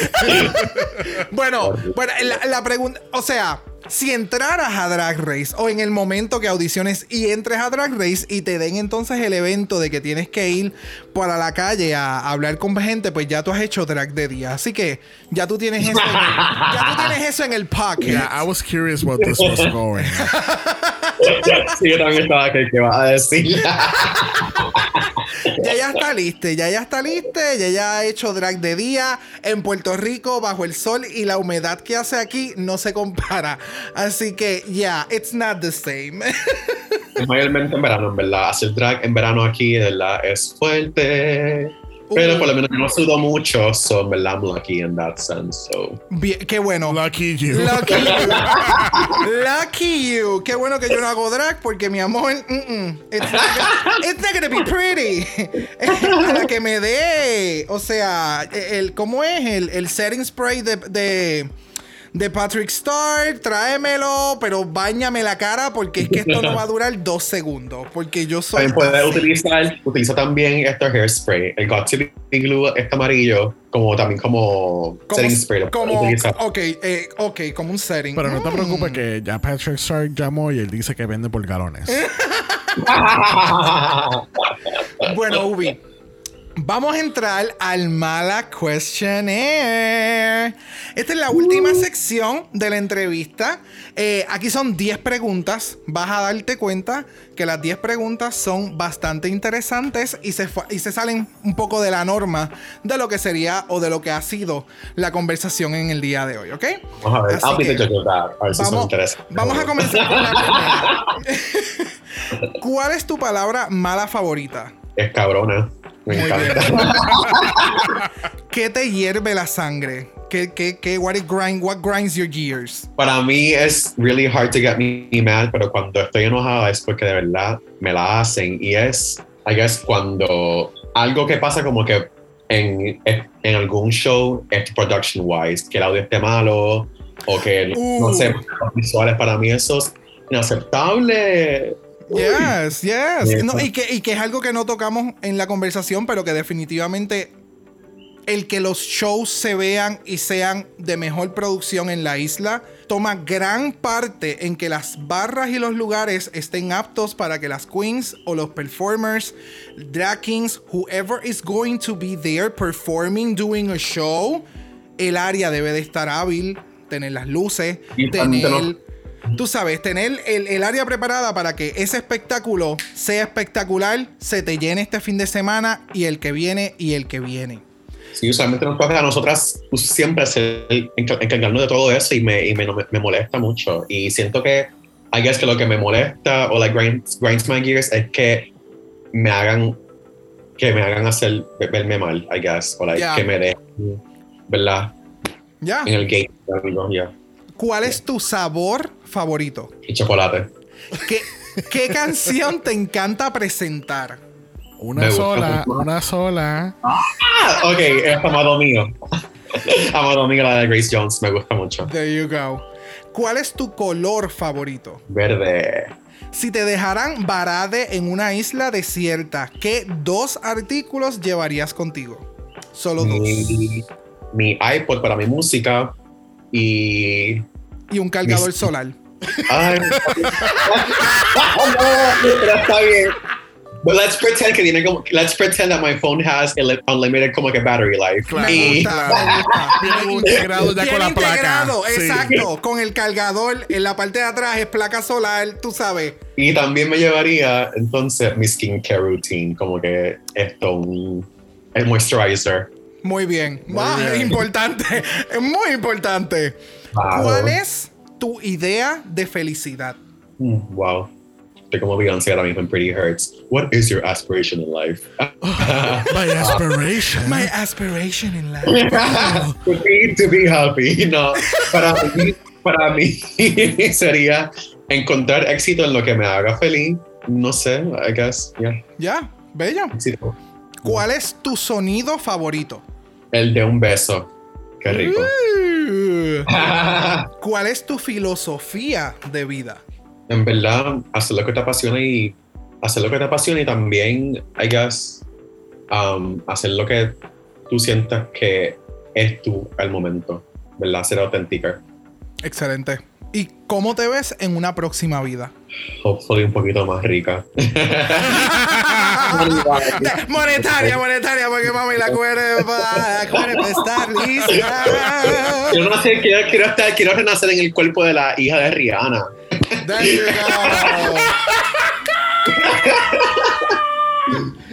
Bueno, bueno la, la pregunta, o sea, si entraras a Drag Race o en el momento que audiciones y entres a Drag Race y te den entonces el evento de que tienes que ir para la calle a, hablar con gente, pues ya tú has hecho drag de día. Así que ya tú tienes eso, en el, ya tú tienes eso en el pocket. Yeah, I was curious what this was going. sí, yo también estaba que qué vas a decir. Ya ya está lista, ya ya está lista, ya ya ha hecho drag de día en Puerto Rico bajo el sol y la humedad que hace aquí no se compara. Así que ya, it's not the same. Mayormente en verano, en verdad. Hacer drag en verano aquí, de verdad, es fuerte. Pero Uh. por lo menos no sudo mucho, so en verdad I'm lucky in that sense. So. Bien, qué bueno. Lucky you. Lucky you. Lucky you. Qué bueno que yo no hago drag porque mi amor, mm, mm, it's, not gonna, it's not gonna be pretty. A la que me dé. O sea, el, ¿cómo es? El, el setting spray de, de, de Patrick Star, tráemelo, pero bañame la cara porque es que esto no va a durar dos segundos. Porque yo soy. También puedes utilizar, utiliza también este hairspray, el Got to Be Glue, este amarillo, como también como, Como, setting spray. como, utilizar. ok, eh, ok, como un setting. Pero no te Mm. preocupes que ya Patrick Stark llamó y él dice que vende por galones. Bueno, Ubi, vamos a entrar al Mala Questionnaire. Esta es la última sección de la entrevista. Eh, aquí son 10 preguntas. Vas a darte cuenta que las 10 preguntas son bastante interesantes y se, y se salen un poco de la norma de lo que sería o de lo que ha sido la conversación en el día de hoy, ¿ok? Vamos a ver, Así que- that. A ver si Vamos, vamos a comenzar con la primera. ¿Cuál es tu palabra mala favorita? Es cabrona. Me Muy encanta. ¿Qué te hierve la sangre? ¿Qué, qué, qué, what, it grind, what grinds your gears? Para mí es really hard to get me mad, pero cuando estoy enojada es porque de verdad me la hacen. Y es, I guess, cuando algo que pasa como que en, en algún show es production wise, que el audio esté malo o que Uh. no sé, los visuales para mí eso es inaceptable. Yes, yes. No, y, que, y que es algo que no tocamos en la conversación, pero que definitivamente el que los shows se vean y sean de mejor producción en la isla toma gran parte en que las barras y los lugares estén aptos para que las queens o los performers, drag kings, whoever is going to be there performing, doing a show, el área debe de estar hábil, tener las luces, Y tener... Tú sabes, tener el, el área preparada para que ese espectáculo sea espectacular, se te llene este fin de semana y el que viene y el que viene. Sí, usualmente nos toca a nosotras siempre encargarnos de todo eso y me, y me, me, molesta mucho. Y siento que, I guess que lo que me molesta o like grinds, grinds my gears es que me hagan, que me hagan hacer, verme mal, I guess. O like que me dejen, ¿verdad? Ya. En el game, ya. ¿Cuál es tu sabor favorito? Y chocolate. ¿Qué, qué canción te encanta presentar? Una Me sola, una sola. Ah, ok, es amado mío. amado mío, la de Grace Jones, me gusta mucho. There you go. ¿Cuál es tu color favorito? Verde. Si te dejaran varade en una isla desierta, ¿qué dos artículos llevarías contigo? Solo dos. Mi, mi iPod para mi música y Y un cargador mis- solar. Ay, no, pero está bien. But let's pretend que tiene como, let's pretend that my phone has unlimited como que battery life. Me Y, gusta. Viene integrado ya con la placa. integrado, Sí. exacto. Con el cargador en la parte de atrás es placa solar, tú sabes. y también me llevaría entonces mi skincare routine, como que esto, un el moisturizer. Muy bien. Ah, bien. Es importante. Es muy importante. Wow. ¿Cuál es tu idea de felicidad? Mm, Wow. Estoy como Beyoncé ahora mismo en Pretty Hurts. What is your aspiration in life? My aspiration. My aspiration in life. to, be, to be happy. No, para mí, para mí sería encontrar éxito en lo que me haga feliz. No sé, I guess, yeah, Ya, bello. éxito. ¿Cuál es tu sonido favorito? El de un beso. Qué rico. Uh, ¿Cuál es tu filosofía de vida? en verdad, hacer lo que te apasiona y hacer lo que te apasiona y también, I guess, um, hacer lo que tú sientas que es tú al momento, ¿verdad? Ser auténtica. Excelente. ¿Y cómo te ves en una próxima vida? Hopefully un poquito más rica. monetaria, monetaria, porque mami la cuerpa, la cuerpa está lista. Quiero, nacer, quiero, quiero, estar, quiero renacer en el cuerpo de la hija de Rihanna. There you go.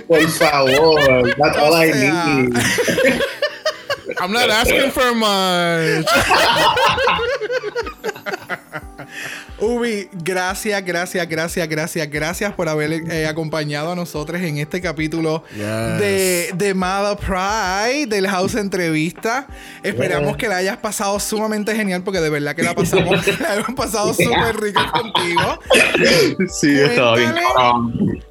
Por favor, that's all I O sea. need. I'm not asking for much. Ubi, gracias, gracias, gracias, gracias, gracias por haber eh, acompañado a nosotros en este capítulo Yes. de, de Mother Pride, del House Entrevista. Esperamos que la hayas pasado sumamente genial, porque de verdad que la pasamos, la hemos pasado súper rico contigo. Sí, está bien.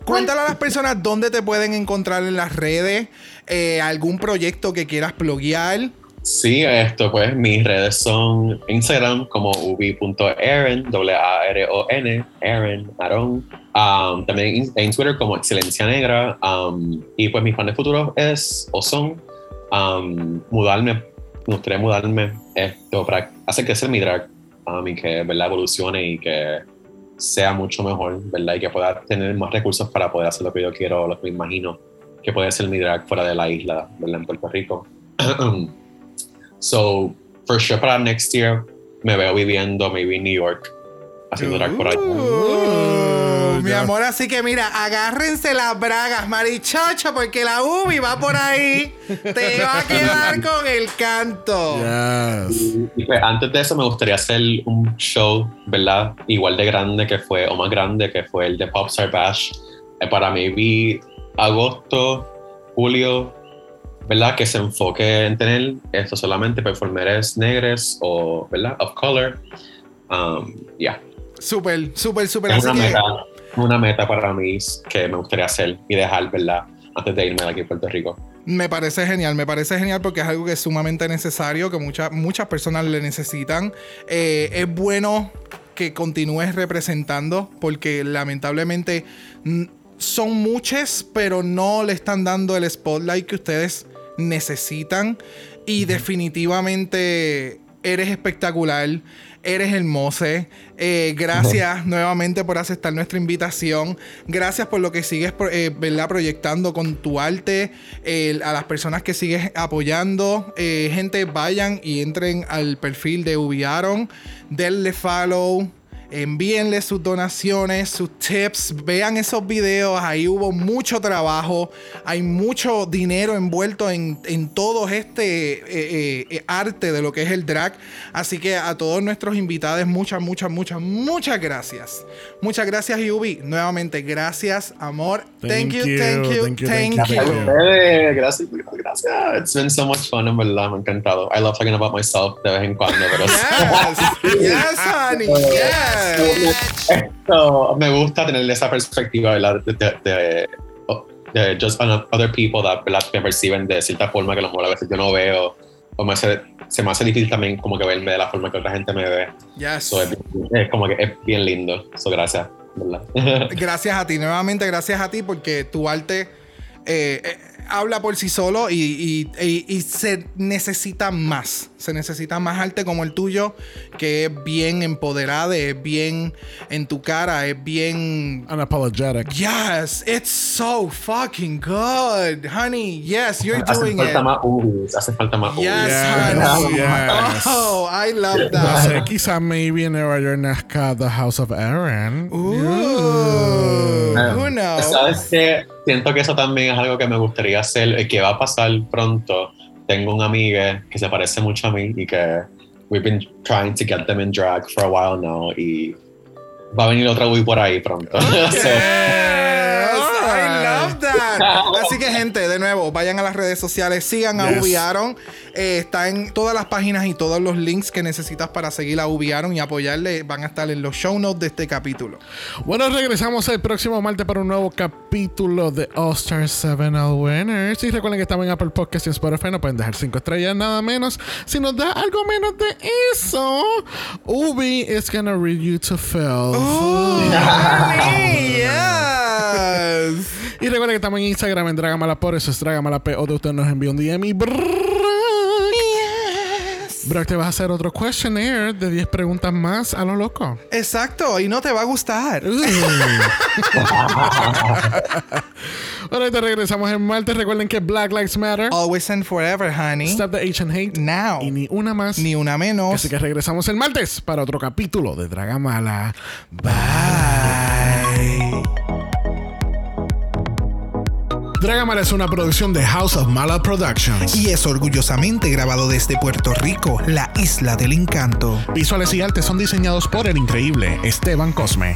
Cuéntale a las personas dónde te pueden encontrar en las redes, eh, algún proyecto que quieras pluguear. Sí, esto, pues mis redes son Instagram como ubi.aaron, A-R-O-N, Aaron, Aaron. Um, también en Twitter como Excelencia Negra. um, y pues mis planes futuros es o son um, mudarme, me gustaría mudarme esto para hacer crecer mi drag um, y que ¿verdad? evolucione y que sea mucho mejor, ¿verdad? Y que pueda tener más recursos para poder hacer lo que yo quiero, lo que me imagino que puede ser mi drag fuera de la isla, ¿verdad? En Puerto Rico. So, for sure para next year me veo viviendo maybe en New York, haciendo drag por allá. Uh, mi amor, así que mira, agárrense las bragas, marichocho, porque la Ubi va por ahí. Te va a quedar con el canto. Yes. Y pues antes de eso me gustaría hacer un show, ¿verdad? Igual de grande que fue, o más grande que fue el de Popstar Bash, eh, para maybe agosto, julio, ¿verdad? Que se enfoque en tener esto solamente performers negres o, ¿verdad? Of color. Um, yeah. Súper, súper, súper. Es una que meta, una meta para mí que me gustaría hacer y dejar, ¿verdad? Antes de irme de aquí a Puerto Rico. me parece genial, me parece genial porque es algo que es sumamente necesario, que muchas muchas personas le necesitan. Eh, es bueno que continúes representando porque lamentablemente son muchas, pero no le están dando el spotlight que ustedes necesitan. Y definitivamente eres espectacular, eres hermoso. Eh, gracias nuevamente por aceptar nuestra invitación. Gracias por lo que sigues eh, ¿verdad? proyectando con tu arte. eh, a las personas que sigues apoyando. Eh, gente, vayan y entren al perfil de Ubiaron. Denle follow. Envíenle sus donaciones, sus tips, vean esos videos, ahí hubo mucho trabajo, hay mucho dinero envuelto en, en todo este eh, eh, eh, arte de lo que es el drag. Así que a todos nuestros invitados, muchas, muchas, muchas, muchas gracias. Muchas gracias, Yubi. Nuevamente, gracias, amor. Thank, Thank you, you, thank you, thank you, thank thank you. you. Eh, gracias, gracias. It's been so much fun, en verdad, me ha encantado. I love talking about myself de vez en cuando, pero Yes, yes, honey, yes. Esto, me gusta tener esa perspectiva, ¿verdad? De, de, de- de just other people that, ¿verdad? me perciben de cierta forma que a lo mejor a veces yo no veo, o me hace- se me hace difícil también como que verme de la forma que otra gente me ve. Yes. So, es, es como que es bien lindo. So, gracias, ¿verdad? Gracias a ti, nuevamente gracias a ti porque tu arte eh, eh, habla por sí solo y, y- y- y se necesita más. Se necesita más arte como el tuyo, que es bien empoderada, es bien en tu cara, es bien... Unapologetic. Yes, it's so fucking good, honey. Yes, you're hace doing falta it. más ubis, hace falta más Yes, ubis. honey. yes. Oh, I love No that. sé, quizá maybe en Nueva York nazca The House of Aaron. Ooh? ¿Sabes qué? Siento que eso también es algo que me gustaría hacer, eh, que va a pasar pronto. Tengo un amigo que se parece mucho a mí y que we've been trying to get them in drag for a while now y va a venir otra Ubi por ahí pronto. So, Yes, I love that. Así que, gente, de nuevo, vayan a las redes sociales, sigan a Yes. Ubiaron. Eh, está en todas las páginas y todos los links que necesitas para seguir a Ubiaron y apoyarle. Van a estar en los show notes de este capítulo. Bueno, regresamos el próximo martes para un nuevo capítulo de All Star 7 All Winners. Y recuerden que estamos en Apple Podcast y en Spotify. No pueden dejar 5 estrellas, nada menos. Si nos da algo menos de eso, Ubi is gonna read you to filth. Honey, yes. Y recuerden que estamos en Instagram en Dragamala por eso es Dragamala P. O de usted nos envía un DM y Brock. Brock, te vas a hacer otro questionnaire de 10 preguntas más a lo loco. Exacto, y no te va a gustar. Bueno, te regresamos el martes. Recuerden que Black Lives Matter. Always and forever, honey. Stop the Asian hate. Now. Y ni una más. Ni una menos. Así que regresamos el martes para otro capítulo de Dragamala. Bye. Dragamala es una producción de House of Mala Productions. Y es orgullosamente grabado desde Puerto Rico, la isla del encanto. Visuales y artes son diseñados por el increíble Esteban Cosme.